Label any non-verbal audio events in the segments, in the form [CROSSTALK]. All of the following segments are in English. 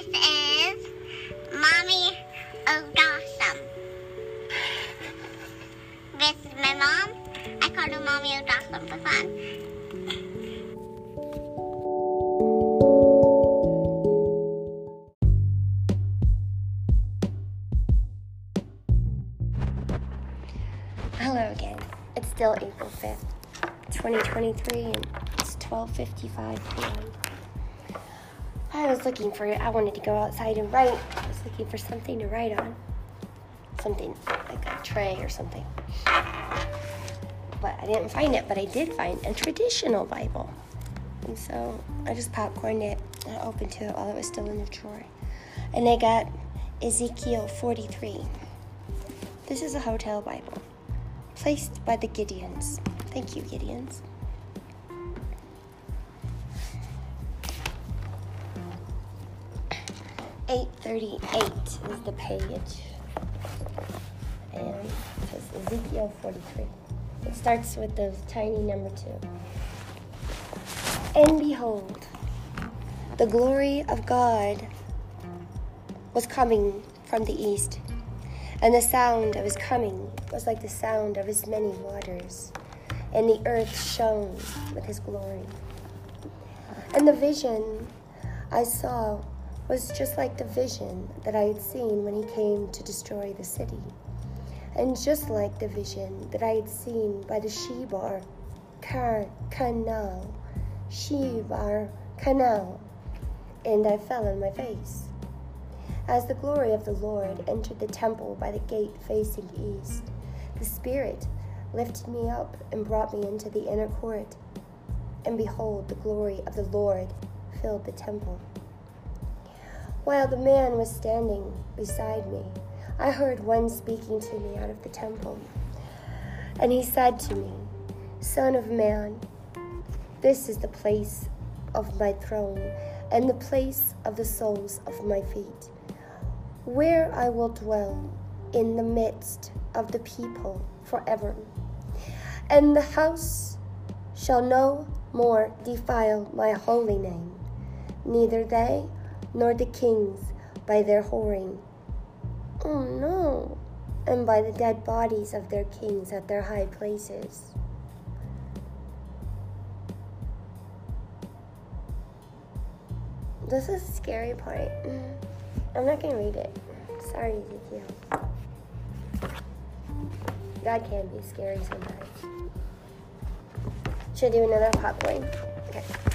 This is Mommy O'Dawson. This is my mom. I call her Mommy O'Dawson for fun. Hello again. It's still April 5th, 2023, and it's 12:55 p.m. Was looking for I wanted to go outside and write. I was looking for something to write on. Something like a tray or something. But I didn't find it, but I did find a traditional Bible. And so I just popcorned it and opened to it while it was still in the drawer. And I got Ezekiel 43. This is a hotel Bible placed by the Gideons. Thank you, Gideons. Eight thirty-eight is the page, and it says Ezekiel forty-three. It starts with the tiny number two. And behold, the glory of God was coming from the east, and the sound of his coming was like the sound of his many waters, and the earth shone with his glory. And the vision I saw was just like the vision that I had seen when he came to destroy the city, and just like the vision that I had seen by the Shebar Car Canal, Shebar Canal, and I fell on my face. As the glory of the Lord entered the temple by the gate facing east, the Spirit lifted me up and brought me into the inner court. And behold, the glory of the Lord filled the temple. While the man was standing beside me, I heard one speaking to me out of the temple. And he said to me, Son of man, this is the place of my throne and the place of the soles of my feet where I will dwell in the midst of the people forever. And the house shall no more defile my holy name, neither they nor the kings by their whoring. Oh no, and by the dead bodies of their kings at their high places. This is the scary part. Mm. I'm not gonna read it. Sorry, Ezekiel. God can be scary sometimes. Should I do another popcorn? Okay.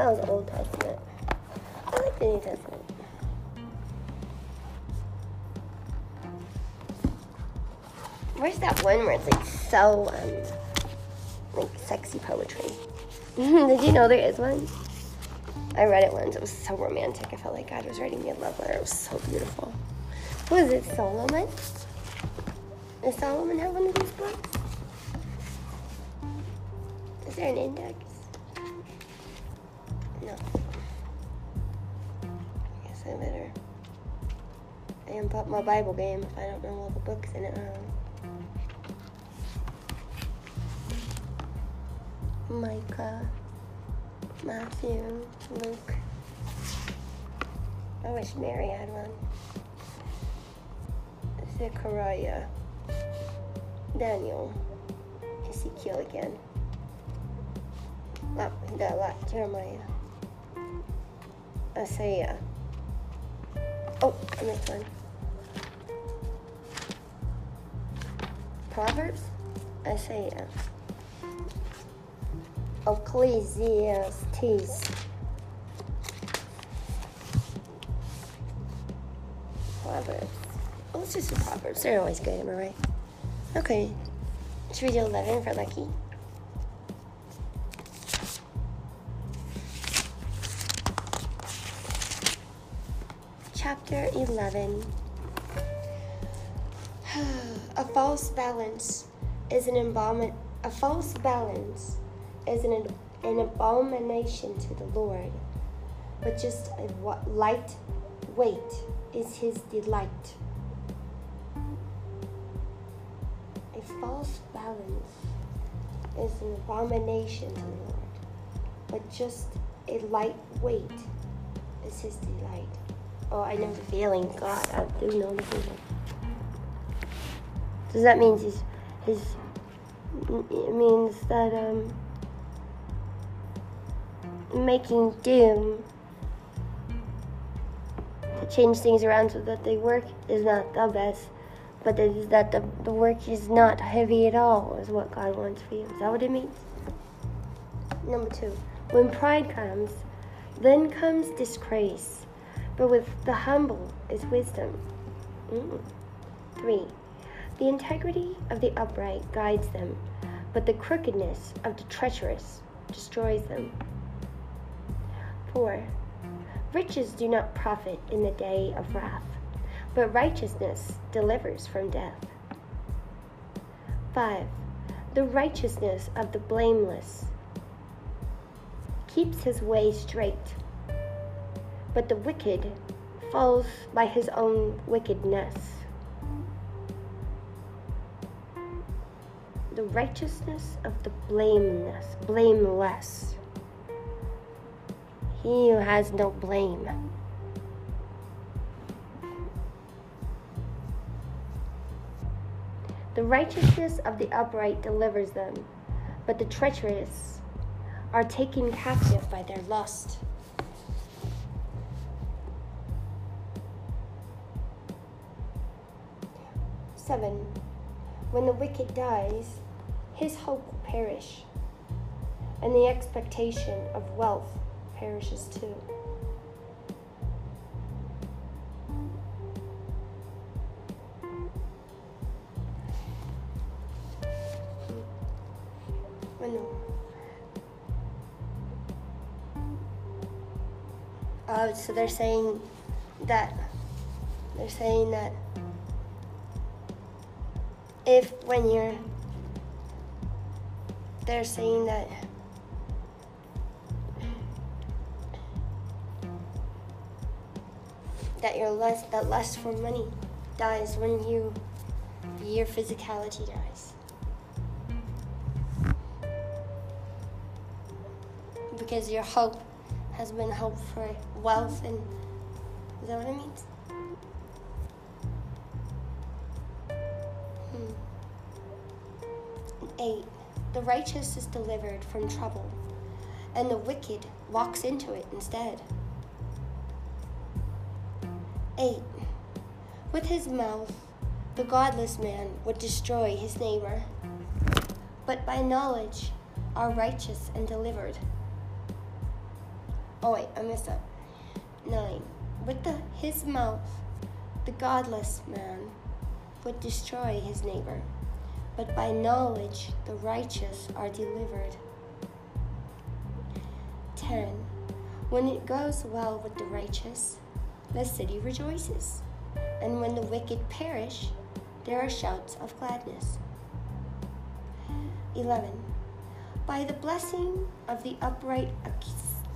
That was, Old Testament. I like the New Testament. Where's that one where it's like so um like sexy poetry? [LAUGHS] Did you know there is one? I read it once. It was so romantic. I felt like God was writing me a love letter. It was so beautiful. Is it? Solomon? Does Solomon have one of these books? Is there an index? Better. I amp up my Bible game if I don't know all the books in it. Micah, Matthew, Luke. I wish Mary had one. Zechariah, Daniel, Ezekiel again. Got a lot. Jeremiah. Isaiah. Oh, I missed one. Proverbs? I Isaiah. Ecclesiastes. Proverbs. Oh, let's do Proverbs. They're always good, am I right? Okay. Should we do 11 for Lucky? Chapter 11 [SIGHS] A false balance is an embalmment. A false balance is an, an abomination to the Lord, but just a light weight is his delight. A false balance is an abomination to the Lord, but just a light weight is his delight. Oh, I know the feeling. God, I do know the feeling. Does that mean his his it means that um making doom to change things around so that they work is not the best, but it is that the, the work is not heavy at all is what God wants for you. Is that what it means? Number two, when pride comes, then comes disgrace, but with the humble is wisdom. Mm. Three, the integrity of the upright guides them, but the crookedness of the treacherous destroys them. 4. Riches do not profit in the day of wrath, but righteousness delivers from death. 5. The righteousness of the blameless keeps his way straight, but the wicked falls by his own wickedness. The righteousness of the blameless, blameless. He who has no blame. The righteousness of the upright delivers them, but the treacherous are taken captive by their lust. Seven. When the wicked dies, his hope will perish, and the expectation of wealth perishes too. When uh, so they're saying that they're saying that if when you're they're saying that that your lust that lust for money dies when you your physicality dies. Because your hope has been hope for wealth and is that what it means righteous is delivered from trouble and the wicked walks into it instead 8. With his mouth, the godless man would destroy his neighbor, but by knowledge are righteous and delivered. Oh, wait, I messed up. 9. With the, his mouth, the godless man would destroy his neighbor, but by knowledge the righteous are delivered. 10. When it goes well with the righteous, the city rejoices. And when the wicked perish, there are shouts of gladness. 11. By the blessing of the upright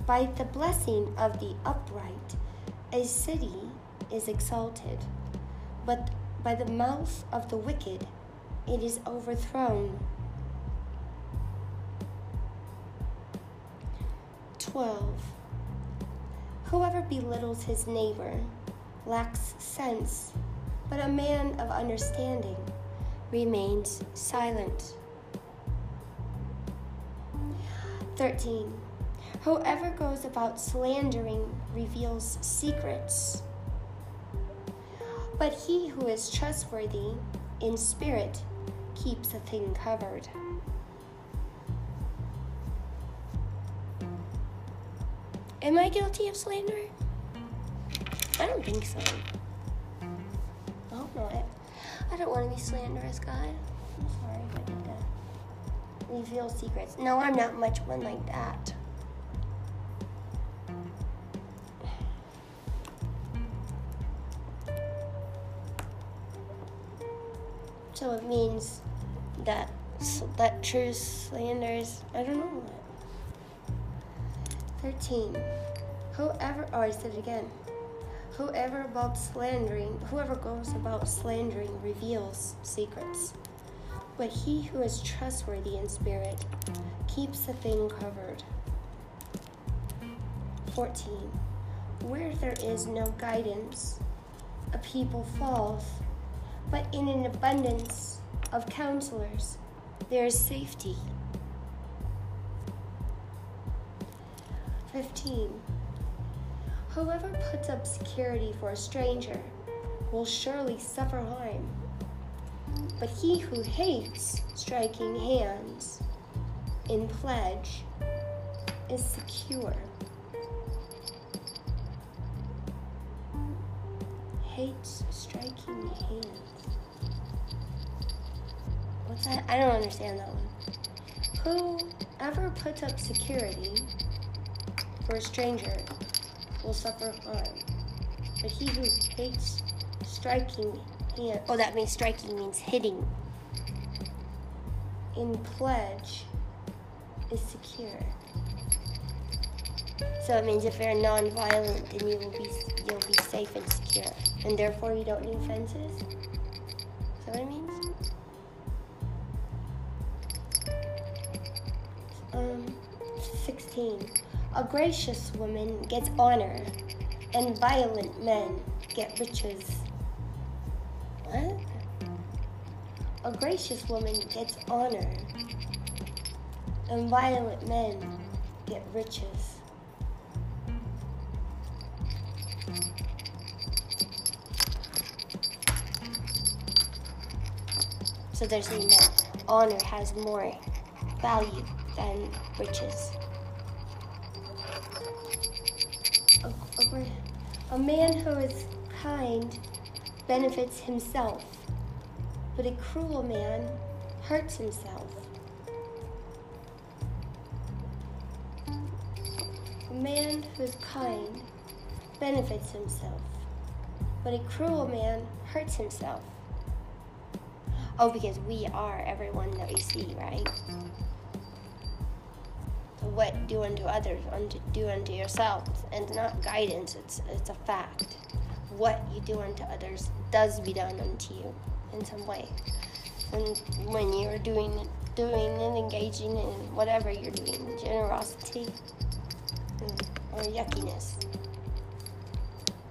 by the blessing of the upright a city is exalted, but by the mouth of the wicked it is overthrown. 12. Whoever belittles his neighbor lacks sense, but a man of understanding remains silent. 13. Whoever goes about slandering reveals secrets, but he who is trustworthy in spirit keeps a thing covered. Am I guilty of slander? I don't think so. Oh, I hope not. I don't want to be slanderous, God. I'm sorry if I did that. Reveal secrets. No, I'm not much one like that. So it means that that true slanders. I don't know. 13. Whoever, oh, I said it again. Whoever about slandering, whoever goes about slandering reveals secrets. But he who is trustworthy in spirit keeps the thing covered. 14. Where there is no guidance, a people falls, but in an abundance of counselors, there is safety. 15. Whoever puts up security for a stranger will surely suffer harm. But he who hates striking hands in pledge is secure. Hates striking hands. What's that? I don't understand that one. Whoever puts up security for a stranger will suffer harm. But he who hates striking hand, oh, that means striking means hitting. In pledge is secure. So it means if you're non-violent, then you will be you'll be safe and secure, and therefore you don't need fences. Is that what it means? Um, sixteen. A gracious woman gets honor, and violent men get riches. What? A gracious woman gets honor, and violent men get riches. So they're saying that honor has more value than riches. A, a, a man who is kind benefits himself, but a cruel man hurts himself. A man who is kind benefits himself, but a cruel man hurts himself. Oh, because we are everyone that we see, right? What do unto others, unto do unto yourselves, and not guidance. It's it's a fact. What you do unto others does be done unto you in some way. And when you're doing doing and engaging in whatever you're doing, generosity or yuckiness,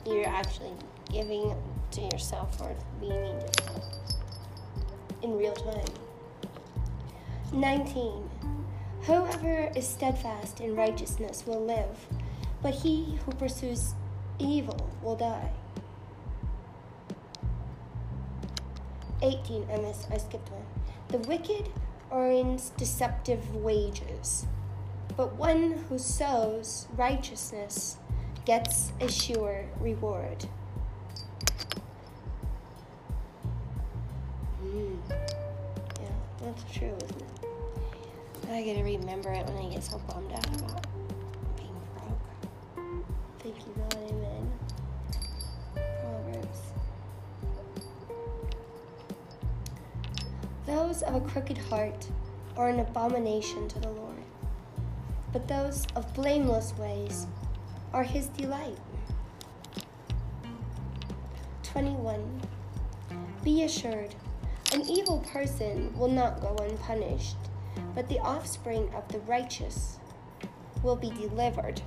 you're actually giving to yourself or being yourself in real time. 19. Whoever is steadfast in righteousness will live, but he who pursues evil will die. 18. I missed, I skipped one. The wicked earns deceptive wages, but one who sows righteousness gets a sure reward. Mm. Yeah, that's true, isn't it? I gotta remember it when I get so bummed out about being broke. Thank you, God, amen. Proverbs. Those of a crooked heart are an abomination to the Lord, but those of blameless ways are his delight. 21. Be assured, an evil person will not go unpunished, but the offspring of the righteous will be delivered.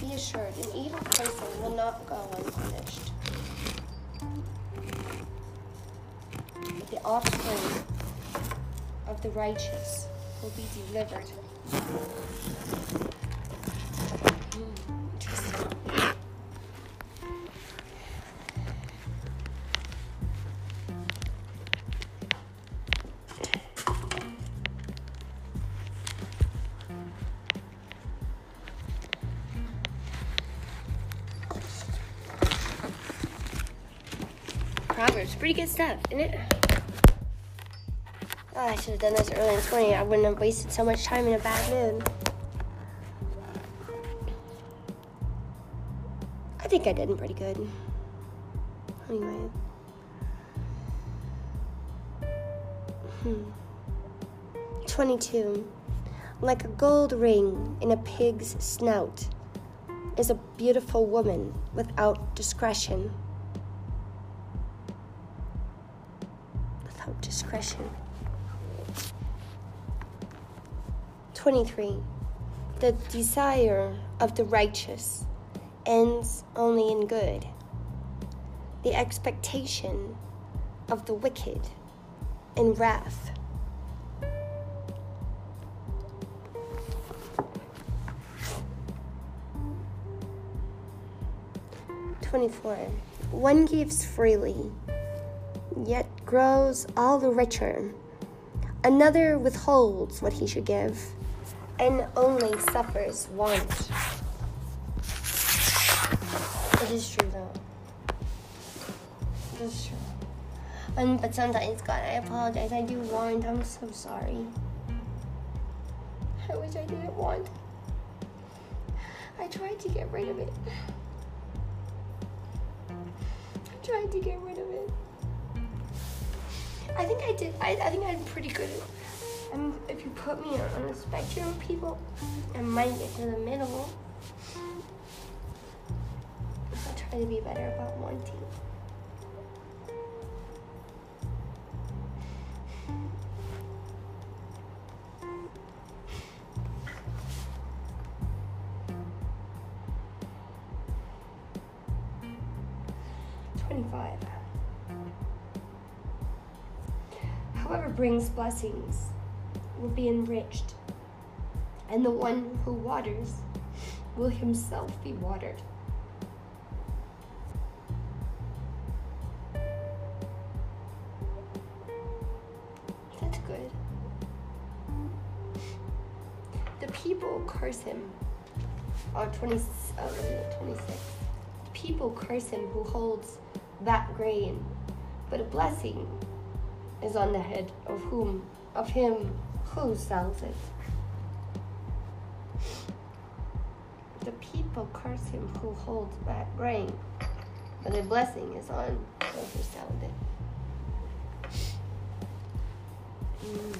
Be assured, an evil person will not go unpunished. But the offspring of the righteous will be delivered. Pretty good stuff, isn't it? Oh, I should have done this early in the morning. I wouldn't have wasted so much time in a bad mood. I think I did pretty good. Anyway. Hmm. 22. Like a gold ring in a pig's snout is a beautiful woman without discretion. Without discretion. 23. The desire of the righteous ends only in good. The expectation of the wicked in wrath. Twenty-four. One gives freely, yet grows all the richer. Another withholds what he should give, and only suffers want. It is true though. It is true. Um, but sometimes, God, I apologize. I do want. I'm so sorry. I wish I didn't want. I tried to get rid of it. I tried to get rid of it. I think I did. I, I think I'm pretty good at um, if you put me on a spectrum of people, I might get to the middle. I'll try to be better about wanting. Twenty-five. Whoever brings blessings will be enriched, and the one who waters will himself be watered. That's good. The people curse him. Oh, 20, oh, 26. People curse him who holds that grain, but a blessing is on the head of whom of him who sells it. The people curse him who holds back grain, but a blessing is on those who sell it. Mm.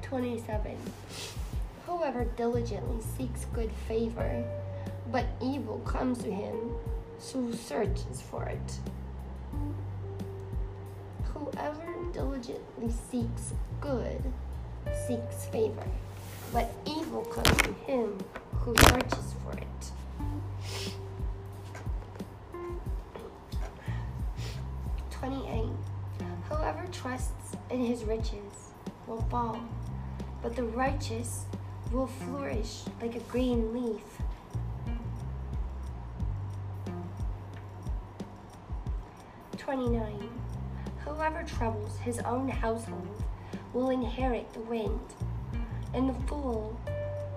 27. Whoever diligently seeks good favor, but evil comes to him, who searches for it. Whoever diligently seeks good seeks favor, but evil comes to him who searches for it. 28. Whoever trusts in his riches will fall, but the righteous will flourish like a green leaf. Twenty-nine. Whoever troubles his own household will inherit the wind, and the fool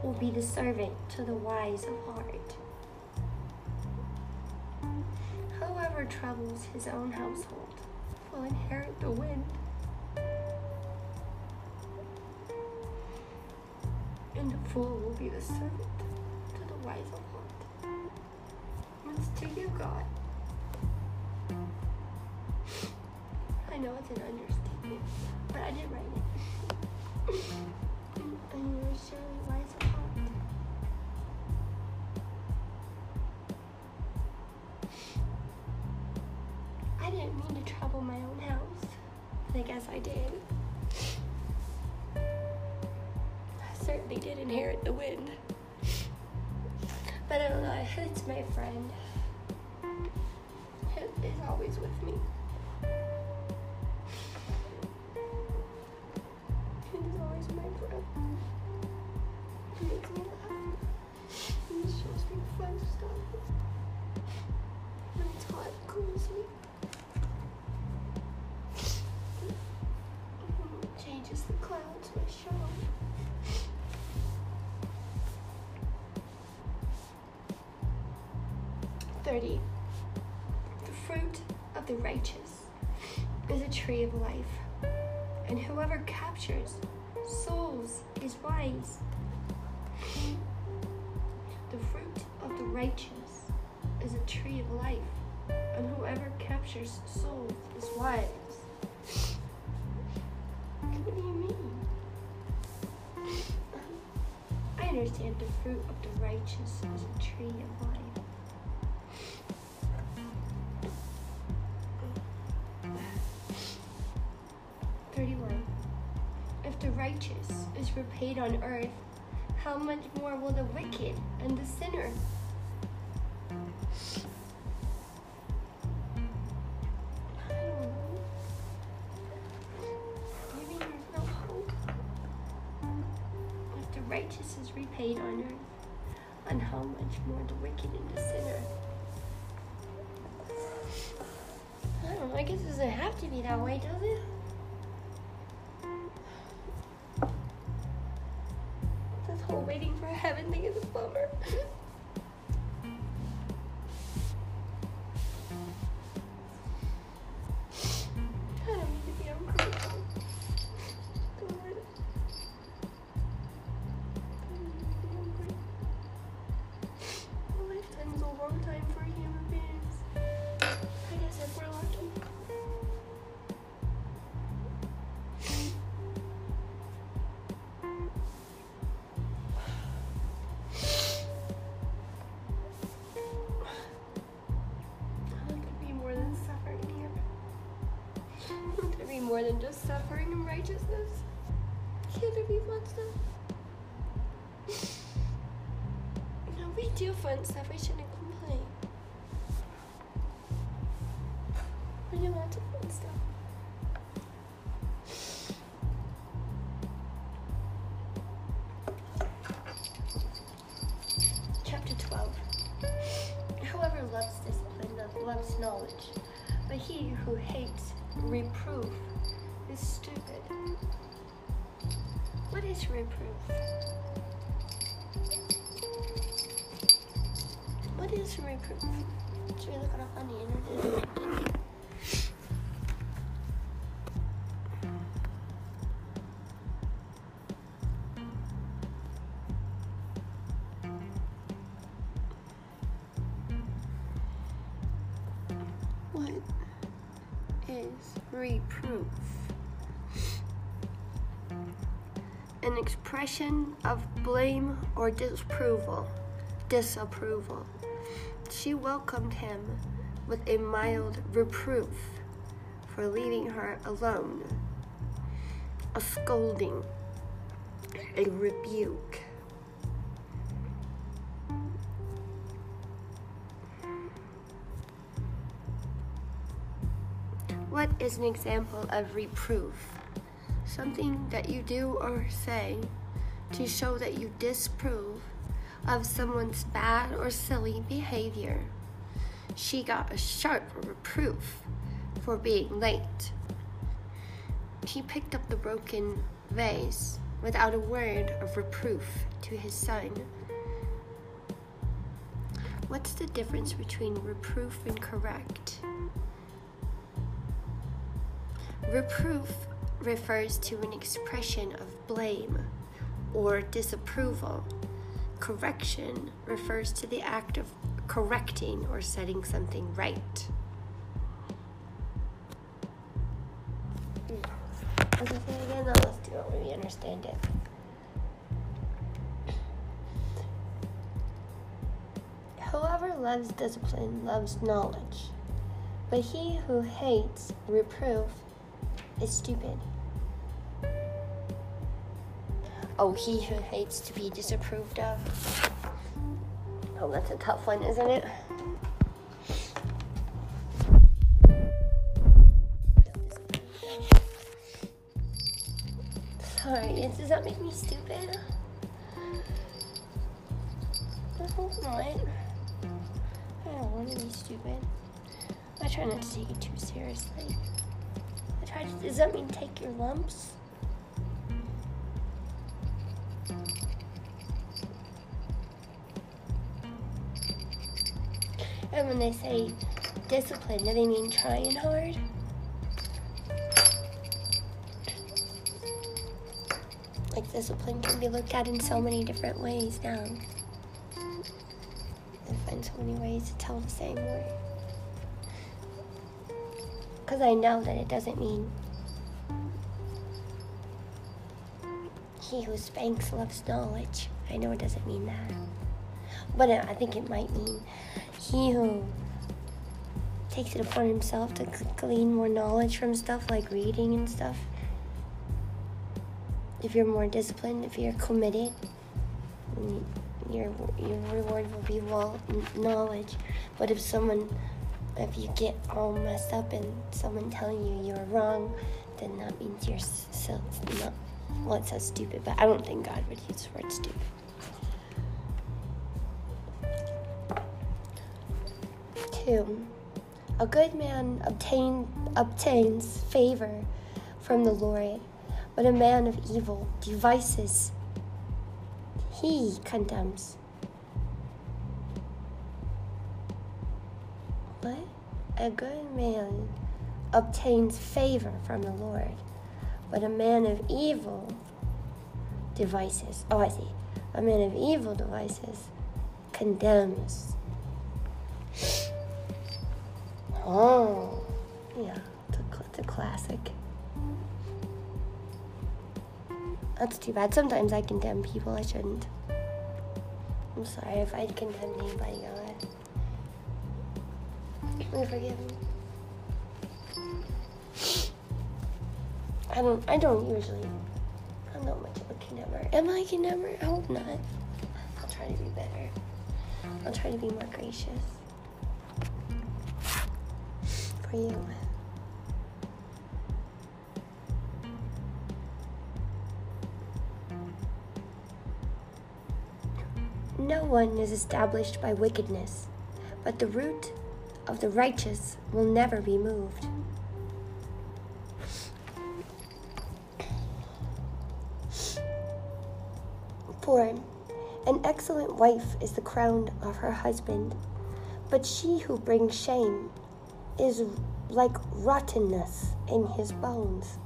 will be the servant to the wise of heart. Whoever troubles his own household will inherit the wind. And the fool will be the servant to the wise of heart. It's to you, God. I know it's an understatement, but I did write it. [LAUGHS] and you are surely wise of heart. I didn't mean to trouble my own house, I guess I did. I certainly did inherit the wind. But I don't know, it's my friend. It is always with me. 30 The fruit of the righteous is a tree of life, and whoever captures souls is wise. The fruit of the righteous is a tree of life, and whoever captures souls is wise. What do you mean? I understand the fruit of the righteous is a tree of life. Repaid on earth, how much more will the wicked and the sinner? I don't know. Maybe there's no hope. If the righteous is repaid on earth, and how much more the wicked and the sinner? I don't know. I guess it doesn't have to be that way, does it? More than just suffering and righteousness? Can there be fun [LAUGHS] stuff? No, we do fun stuff. We shouldn't complain. We do lots of fun stuff. Reproof? What is reproof? Should we look it up on the internet? What is reproof? Of blame or disapproval. Disapproval. She welcomed him with a mild reproof for leaving her alone, a scolding, a rebuke. What is an example of reproof? Something that you do or say to show that you disapprove of someone's bad or silly behavior. She got a sharp reproof for being late. He picked up the broken vase without a word of reproof to his son. What's the difference between reproof and correct? Reproof refers to an expression of blame or disapproval. Correction refers to the act of correcting or setting something right. Let's say it again, now let's do it when we understand it. Whoever loves discipline loves knowledge, but he who hates reproof is stupid. Oh, he who hates to be disapproved of. Oh, that's a tough one, isn't it? Sorry, does that make me stupid? I hope not. I don't want to be stupid. I try not to take it too seriously. I try to, does that mean take your lumps? And when they say discipline, do they mean trying hard? Like discipline can be looked at in so many different ways now. and find so many ways to tell the same word. Because I know that it doesn't mean he who spanks loves knowledge. I know it doesn't mean that. But I think it might mean he who takes it upon himself to glean more knowledge from stuff like reading and stuff. If you're more disciplined, if you're committed, your your reward will be well knowledge. But if someone, if you get all messed up and someone telling you you're wrong, then that means you're so not. Well, it stupid, but I don't think God would use the word stupid. Two, a good man obtain, obtains favor from the Lord, but a man of evil devices he condemns. What? A good man obtains favor from the Lord, but a man of evil devices. Oh, I see. A man of evil devices condemns. Oh, yeah, it's a, classic. That's too bad. Sometimes I condemn people I shouldn't. I'm sorry if I condemned anybody, God. Forgive me. I don't. I don't usually. I'm not much of a condemner. Am I a condemner? I hope not. I'll try to be better. I'll try to be more gracious for you. No one is established by wickedness, but the root of the righteous will never be moved. For an excellent wife is the crown of her husband, but she who brings shame is like rottenness in his bones.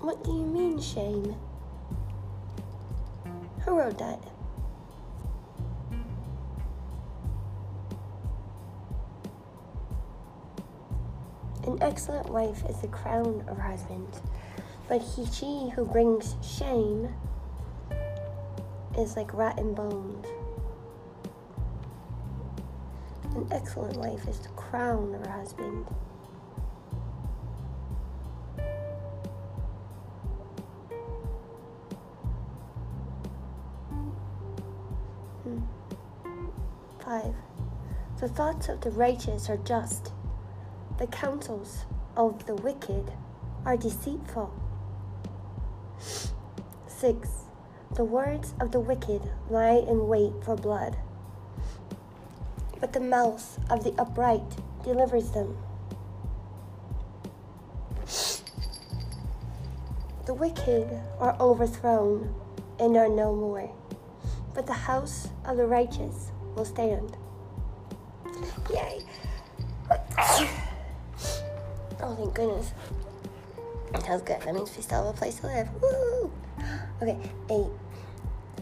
What do you mean, shame? Who wrote that? An excellent wife is the crown of her husband, but he, she who brings shame is like rotten bones. Excellent wife is the crown of her husband. Hmm. Five. The thoughts of the righteous are just. The counsels of the wicked are deceitful. Six. The words of the wicked lie in wait for blood but the mouth of the upright delivers them. The wicked are overthrown and are no more, but the house of the righteous will stand. Yay! Oh, thank goodness. Was good. That means we still have a place to live. Woo! Okay, eight.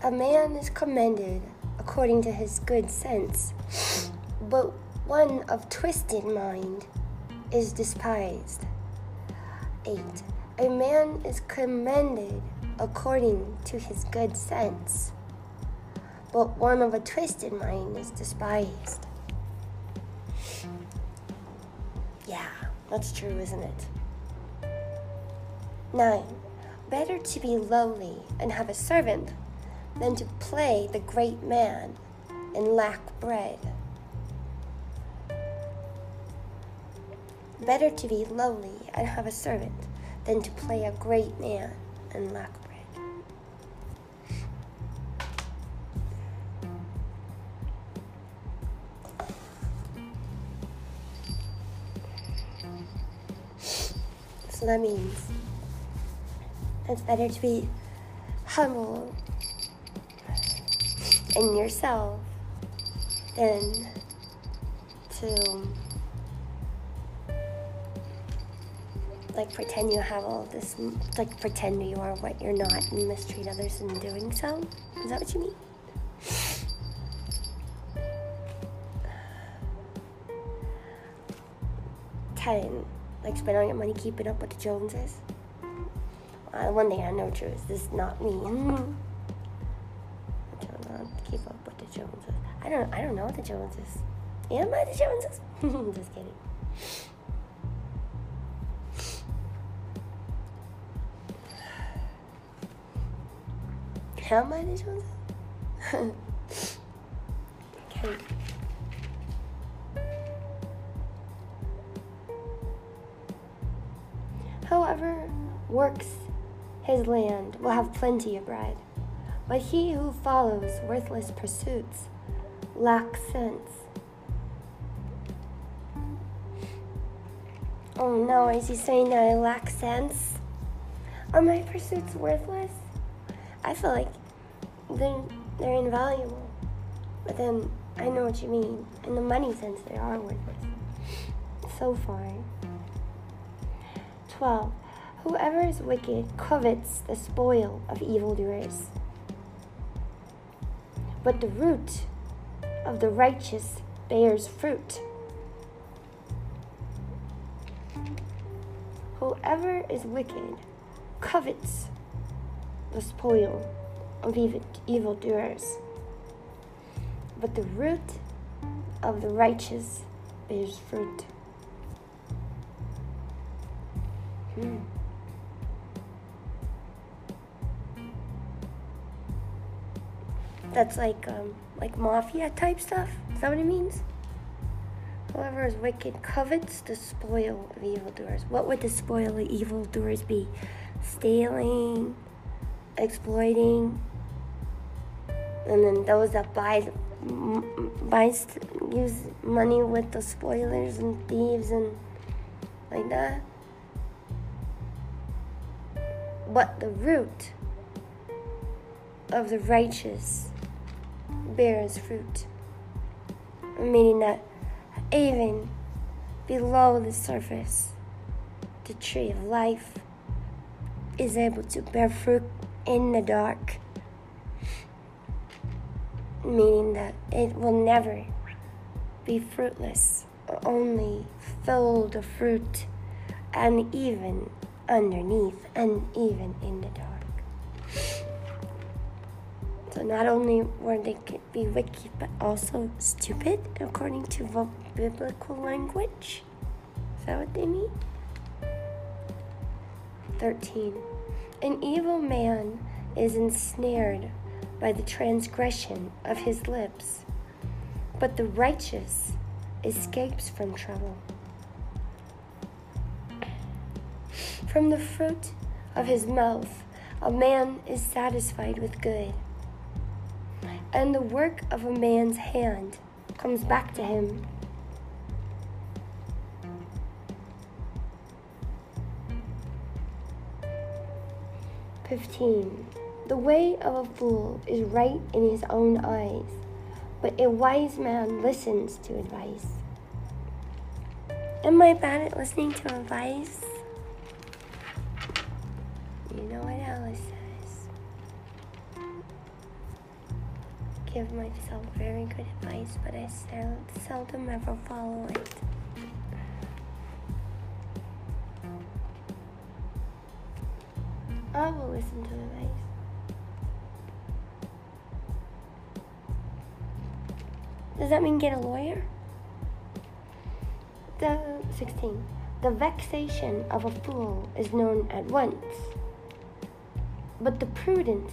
A man is commended according to his good sense but one of twisted mind is despised. 8. A man is commended according to his good sense, but one of a twisted mind is despised. Yeah, that's true, isn't it? 9. Better to be lowly and have a servant than to play the great man and lack bread. Better to be lowly and have a servant than to play a great man and lack bread. So that means it's better to be humble in yourself than to like pretend you have all this, like pretend you are what you're not and mistreat others in doing so? Is that what you mean? Ten, like spend all your money keeping up with the Joneses. Uh, one thing I know true is this is not me. I don't know keep up with the Joneses. I don't. I don't know the Joneses. Am I the Joneses? [LAUGHS] Just kidding. Whoever [LAUGHS] works his land will have plenty of bread, but he who follows worthless pursuits lacks sense. Oh no, is he saying that I lack sense? Are my pursuits worthless? I feel like they're, they're invaluable. But then I know what you mean. In the money sense, they are worthless. So far. 12. Whoever is wicked covets the spoil of evildoers. But the root of the righteous bears fruit. Whoever is wicked covets the spoil of evil, evildoers. But the root of the righteous bears fruit. Hmm. That's like um, like mafia type stuff. Is that what it means? Whoever is wicked covets the spoil of evildoers. What would the spoil of evildoers be? Stealing, exploiting, and then those that buy buys use money with the spoilers and thieves and like that. But the root of the righteous bears fruit, meaning that even below the surface, the tree of life is able to bear fruit in the dark, meaning that it will never be fruitless, only filled with fruit, and even underneath, and even in the dark. So not only were they be wicked, but also stupid, according to biblical language. Is that what they mean? 13. An evil man is ensnared by the transgression of his lips, but the righteous escapes from trouble. From the fruit of his mouth, a man is satisfied with good, and the work of a man's hand comes back to him. Fifteen. The way of a fool is right in his own eyes, but a wise man listens to advice. Am I bad at listening to advice? You know what Alice says. Give myself very good advice, but I sel- seldom ever follow it. I will listen to advice. Does that mean get a lawyer? The 16. The vexation of a fool is known at once, but the prudent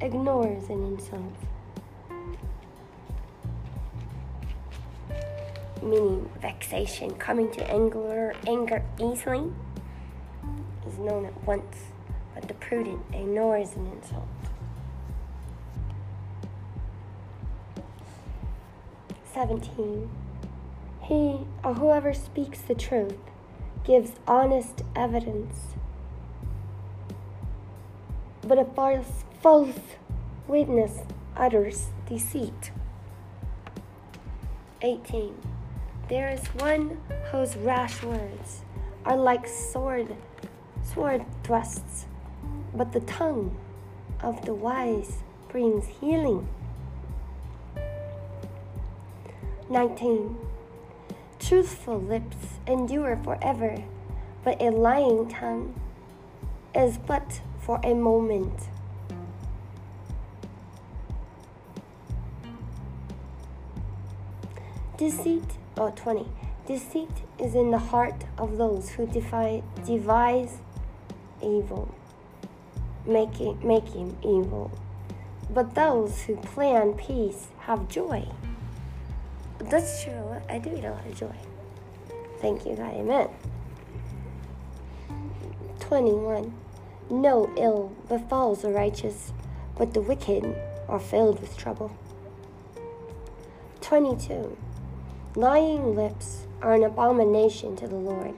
ignores an insult. Meaning vexation, coming to anger, anger easily, is known at once, but the prudent ignores an insult. 17. He or whoever speaks the truth gives honest evidence, but a false, false witness utters deceit. 18. There is one whose rash words are like sword sword thrusts, but the tongue of the wise brings healing. 19. Truthful lips endure forever, but a lying tongue is but for a moment. Deceit, oh, 20. Deceit is in the heart of those who defy, devise evil, making, making evil. But those who plan peace have joy. That's true. I do eat a lot of joy. Thank you, God. Amen. 21. No ill befalls the righteous, but the wicked are filled with trouble. 22. Lying lips are an abomination to the Lord,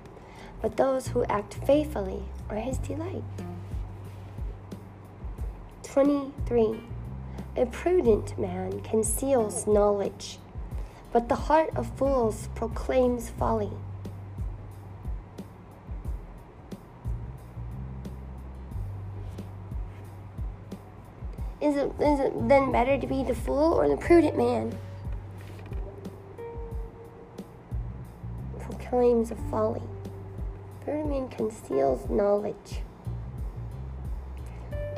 but those who act faithfully are his delight. 23. A prudent man conceals knowledge, but the heart of fools proclaims folly. Is it, is it then better to be the fool or the prudent man? Proclaims of folly. Prudent man conceals knowledge.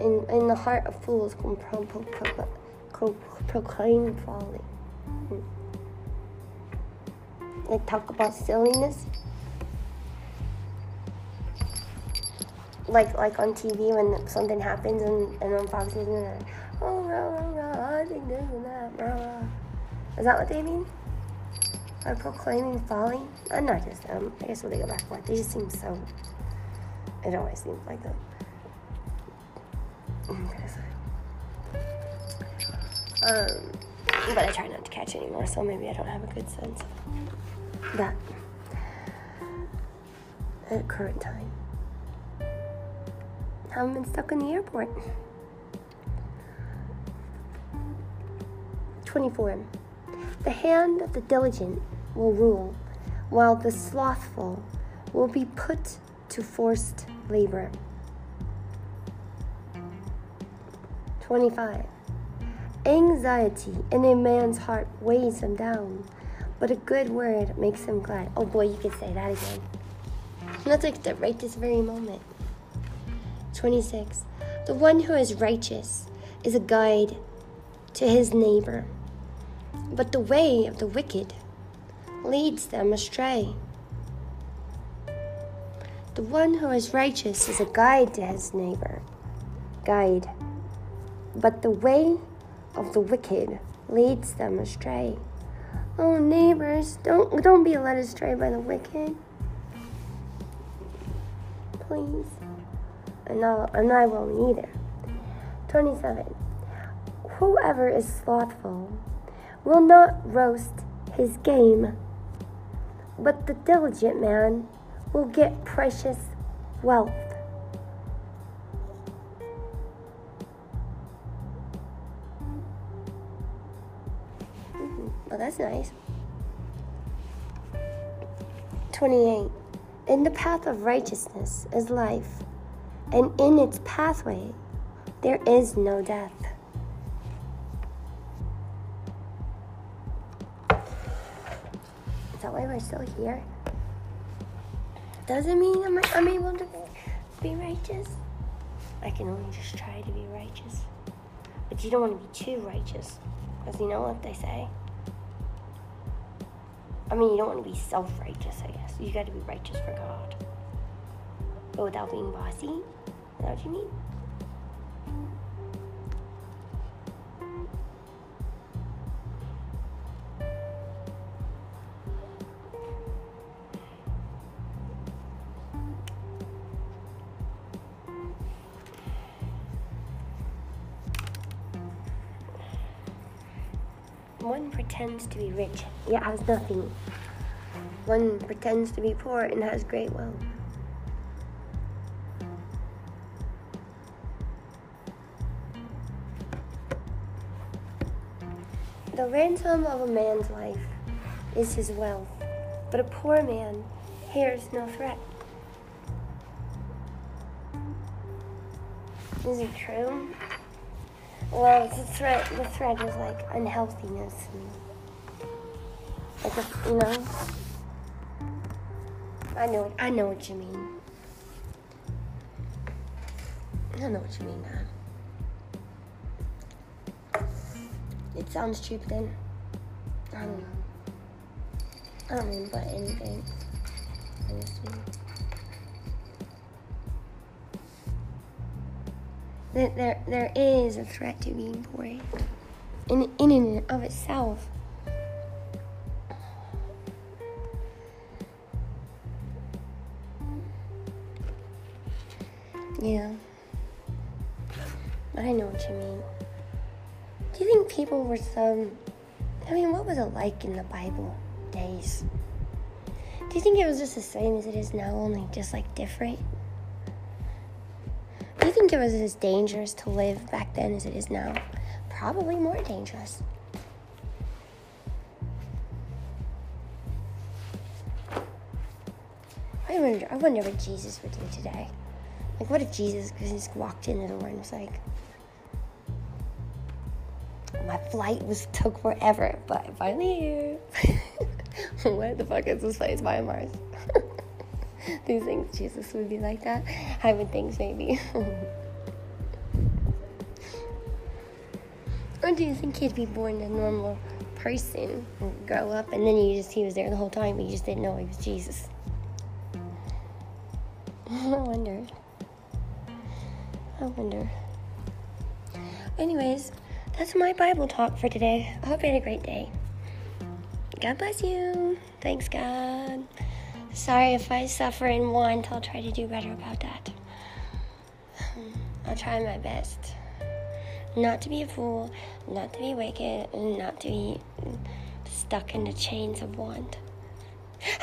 In, in the heart of fools pro, pro, pro, pro, proclaim folly. Like talk about silliness. like like on TV when something happens and, and on Fox News and like, oh rah, rah, rah, I think this and that rah, rah. Is that what they mean? By proclaiming folly? I'm not just them. I guess when they go back forth, they just seem so. It always seems like them. Um, but I try not to catch anymore, so maybe I don't have a good sense that at current time haven't been stuck in the airport. 24. The hand of the diligent will rule, while the slothful will be put to forced labor. 25. Anxiety in a man's heart weighs him down, but a good word makes him glad. Oh boy, you could say that again. That's like the right this very moment. 26. The one who is righteous is a guide to his neighbor, but the way of the wicked leads them astray. The one who is righteous is a guide to his neighbor, guide, but the way of the wicked leads them astray. Oh, neighbors, don't don't be led astray by the wicked. Please and, no, and I won't either. 27. Whoever is slothful will not roast his game, but the diligent man will get precious wealth. That's nice. 28. In the path of righteousness is life and in its pathway there is no death. Is that why we're still here? Doesn't mean I'm, I'm able to be righteous. I can only just try to be righteous. But you don't want to be too righteous. Because you know what they say? I mean, you don't want to be self righteous, I guess. You got to be righteous for God. But without being bossy, is that what you mean? Pretends to be rich, yet has nothing. One pretends to be poor and has great wealth. The ransom of a man's life is his wealth, but a poor man hears no threat. Is it true? Well, the threat the threat is like unhealthiness and like a, you know, I know. I know what you mean. I know what you mean, man. It sounds cheap then. I don't know. I don't mean but anything. Honestly. There, there is a threat to being poor in, in and of itself. Yeah. I know what you mean. Do you think people were some. I mean, what was it like in the Bible days? Do you think it was just the same as it is now, only just like different? Do you think it was as dangerous to live back then as it is now? Probably more dangerous. I wonder, I wonder what Jesus would do today. Like, what if Jesus just walked in the door and was like, my flight was [LAUGHS] took forever, but I'm finally here. [LAUGHS] what the fuck is this place? Why Mars? [LAUGHS] Do you think Jesus would be like that? I would think maybe. or do you think he'd be born a normal person, grow up, and then you just he was there the whole time, but you just didn't know he was Jesus? I wonder. I wonder. Anyways, that's my Bible talk for today. I hope you had a great day. God bless you. Thanks, God. Sorry if I suffer and want. I'll try to do better about that. I'll try my best. Not to be a fool, not to be wicked, and not to be stuck in the chains of want.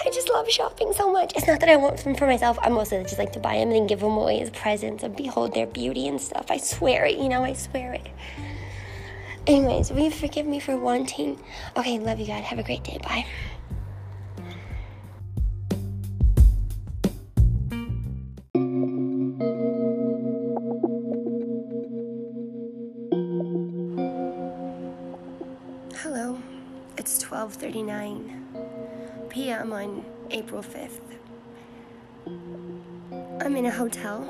I just love shopping so much. It's not that I want them for myself. I mostly just like to buy them and then give them away as presents and behold their beauty and stuff. I swear it, you know, I swear it. Anyways, will you forgive me for wanting? Okay, love you, God. Have a great day. Bye. Hello. It's 12:39 p.m. on April 5th. I'm in a hotel.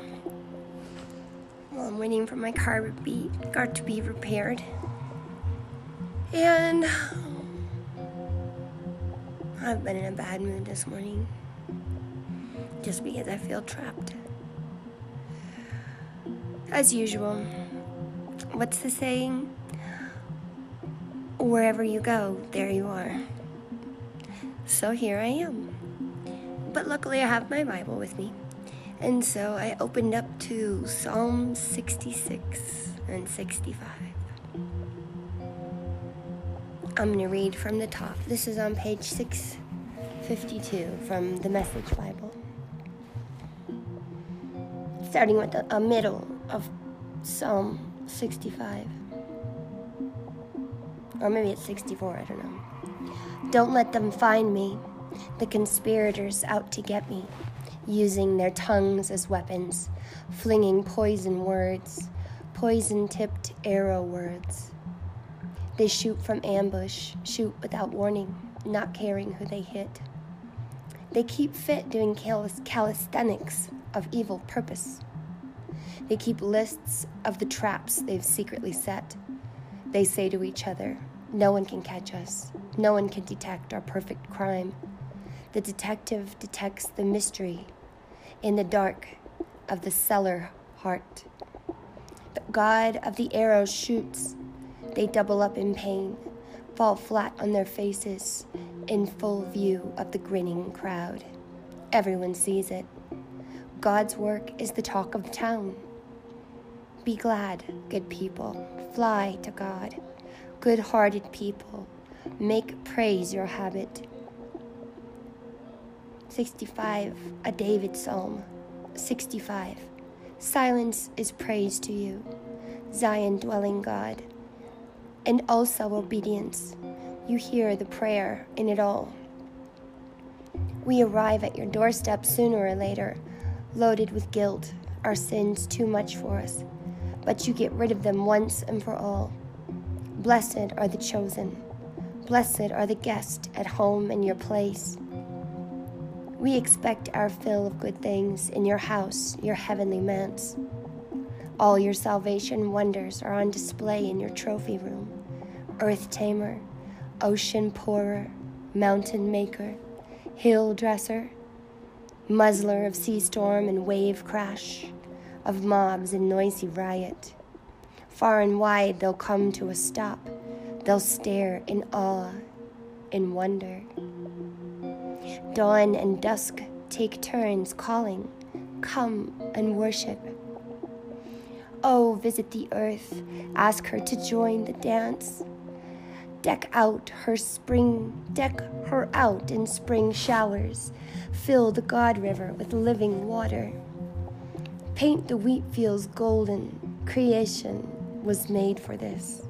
While I'm waiting for my car to be car to be repaired. And I've been in a bad mood this morning just because I feel trapped. As usual, what's the saying? Wherever you go, there you are. So here I am. But luckily, I have my Bible with me. And so I opened up to Psalm 66 and 65. I'm going to read from the top. This is on page 652 from the Message Bible. Starting with the middle of Psalm 65. Or maybe it's 64, I don't know. Don't let them find me, the conspirators out to get me, using their tongues as weapons, flinging poison words, poison tipped arrow words. They shoot from ambush, shoot without warning, not caring who they hit. They keep fit doing calisthenics of evil purpose. They keep lists of the traps they've secretly set. They say to each other, No one can catch us. No one can detect our perfect crime. The detective detects the mystery in the dark of the cellar heart. The God of the arrow shoots they double up in pain, fall flat on their faces in full view of the grinning crowd. Everyone sees it. God's work is the talk of the town. Be glad, good people. Fly to God. Good hearted people. Make praise your habit. 65, a David psalm. 65. Silence is praise to you, Zion dwelling God and also obedience. You hear the prayer in it all. We arrive at your doorstep sooner or later, loaded with guilt, our sins too much for us, but you get rid of them once and for all. Blessed are the chosen. Blessed are the guests at home in your place. We expect our fill of good things in your house, your heavenly manse. All your salvation wonders are on display in your trophy room. Earth tamer, ocean pourer, mountain maker, hill dresser, muzzler of sea storm and wave crash, of mobs and noisy riot. Far and wide they'll come to a stop. They'll stare in awe, in wonder. Dawn and dusk take turns calling, Come and worship. Oh, visit the earth, ask her to join the dance. Deck out her spring, deck her out in spring showers. Fill the God River with living water. Paint the wheat fields golden. Creation was made for this.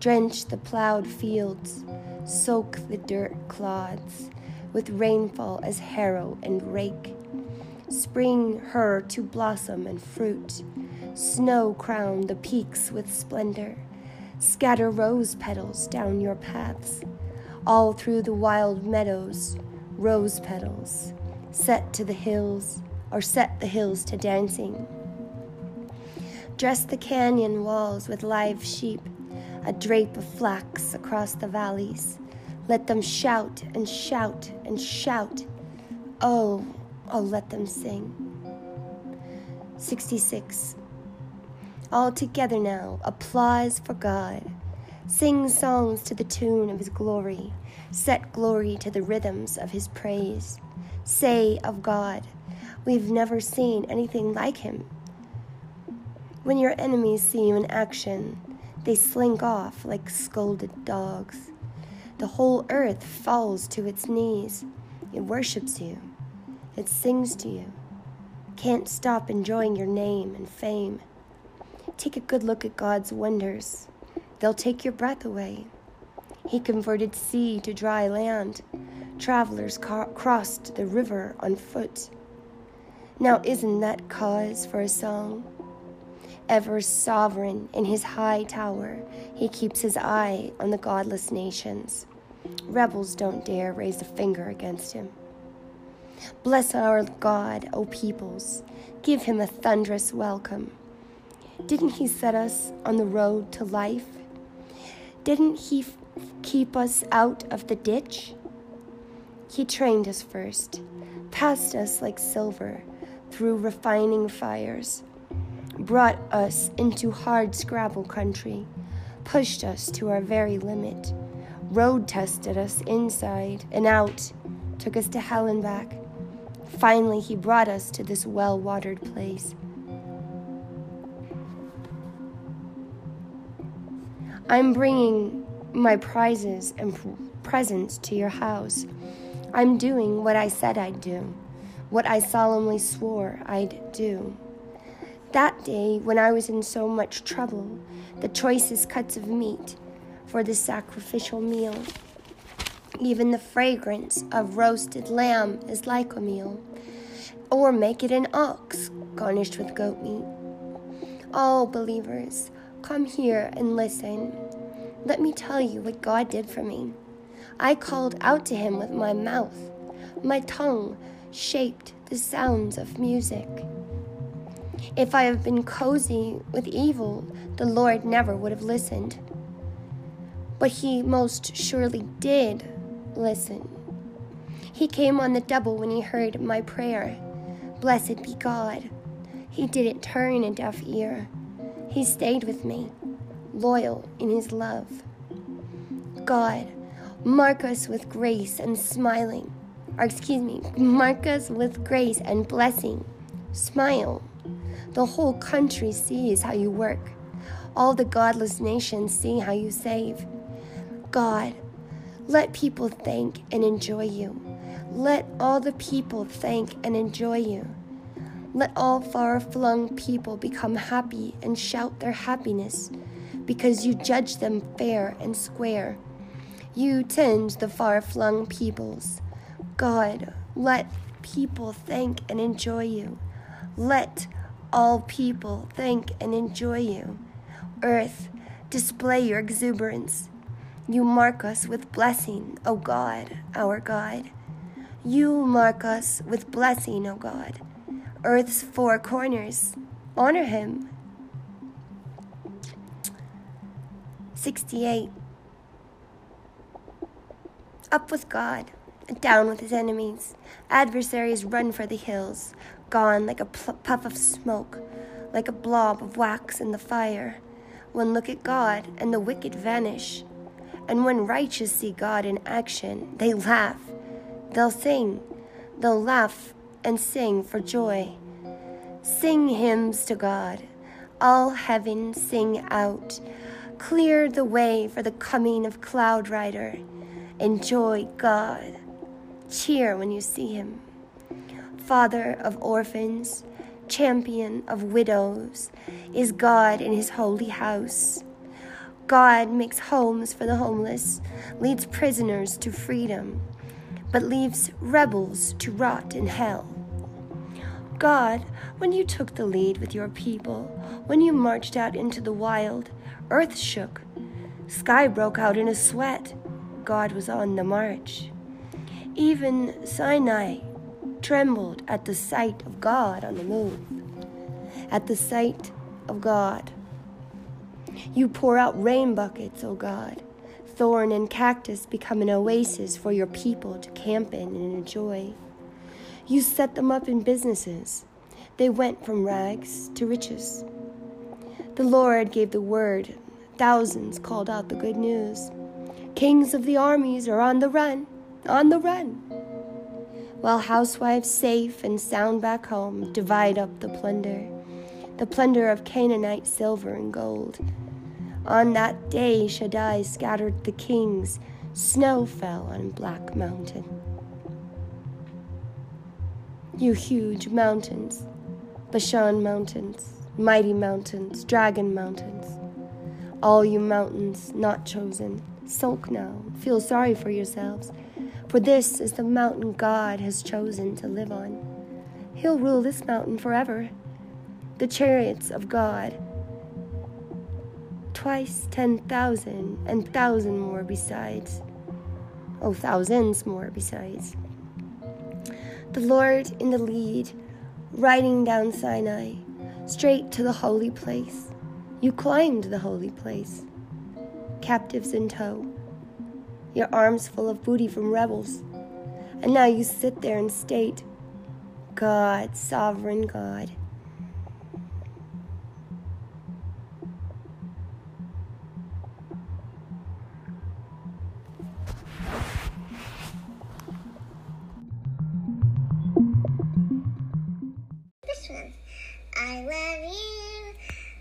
Drench the plowed fields, soak the dirt clods with rainfall as harrow and rake. Spring her to blossom and fruit. Snow crown the peaks with splendor. Scatter rose petals down your paths. All through the wild meadows, rose petals. Set to the hills, or set the hills to dancing. Dress the canyon walls with live sheep, a drape of flax across the valleys. Let them shout and shout and shout. Oh, oh, let them sing. 66. All together now, applause for God. Sing songs to the tune of his glory. Set glory to the rhythms of his praise. Say of God, we've never seen anything like him. When your enemies see you in action, they slink off like scolded dogs. The whole earth falls to its knees. It worships you. It sings to you. Can't stop enjoying your name and fame. Take a good look at God's wonders. They'll take your breath away. He converted sea to dry land. Travelers ca- crossed the river on foot. Now, isn't that cause for a song? Ever sovereign in his high tower, he keeps his eye on the godless nations. Rebels don't dare raise a finger against him. Bless our God, O peoples. Give him a thunderous welcome. Didn't He set us on the road to life? Didn't He f- keep us out of the ditch? He trained us first, passed us like silver through refining fires, brought us into hard scrabble country, pushed us to our very limit, road tested us inside and out, took us to hell and back. Finally, He brought us to this well watered place. I'm bringing my prizes and presents to your house. I'm doing what I said I'd do, what I solemnly swore I'd do. That day, when I was in so much trouble, the choicest cuts of meat for the sacrificial meal. Even the fragrance of roasted lamb is like a meal, or make it an ox garnished with goat meat. All believers, Come here and listen. Let me tell you what God did for me. I called out to him with my mouth. My tongue shaped the sounds of music. If I have been cozy with evil, the Lord never would have listened. But he most surely did listen. He came on the double when he heard my prayer. Blessed be God. He didn't turn a deaf ear. He stayed with me, loyal in his love. God, mark us with grace and smiling, or excuse me, mark us with grace and blessing. Smile. The whole country sees how you work. All the godless nations see how you save. God, let people thank and enjoy you. Let all the people thank and enjoy you. Let all far flung people become happy and shout their happiness, because you judge them fair and square. You tend the far flung peoples. God, let people thank and enjoy you. Let all people thank and enjoy you. Earth, display your exuberance. You mark us with blessing, O God, our God. You mark us with blessing, O God. Earth's four corners, honor him. 68. Up with God, down with his enemies. Adversaries run for the hills, gone like a puff of smoke, like a blob of wax in the fire. When look at God and the wicked vanish. And when righteous see God in action, they laugh. They'll sing. They'll laugh and sing for joy. Sing hymns to God. All heaven sing out. Clear the way for the coming of Cloud Rider. Enjoy God. Cheer when you see him. Father of orphans, champion of widows, is God in his holy house. God makes homes for the homeless, leads prisoners to freedom, but leaves rebels to rot in hell. God, when you took the lead with your people, when you marched out into the wild, earth shook, sky broke out in a sweat. God was on the march. Even Sinai trembled at the sight of God on the move, at the sight of God. You pour out rain buckets, O God. Thorn and cactus become an oasis for your people to camp in and enjoy. You set them up in businesses. They went from rags to riches. The Lord gave the word. Thousands called out the good news. Kings of the armies are on the run, on the run. While housewives safe and sound back home divide up the plunder, the plunder of Canaanite silver and gold. On that day, Shaddai scattered the kings. Snow fell on Black Mountain. You huge mountains, Bashan mountains, mighty mountains, dragon mountains. All you mountains not chosen, sulk now, feel sorry for yourselves, for this is the mountain God has chosen to live on. He'll rule this mountain forever. The chariots of God, twice ten thousand, and thousand more besides. Oh, thousands more besides. The Lord in the lead, riding down Sinai, straight to the holy place. You climbed the holy place, captives in tow, your arms full of booty from rebels. And now you sit there and state, God, sovereign God. This one. I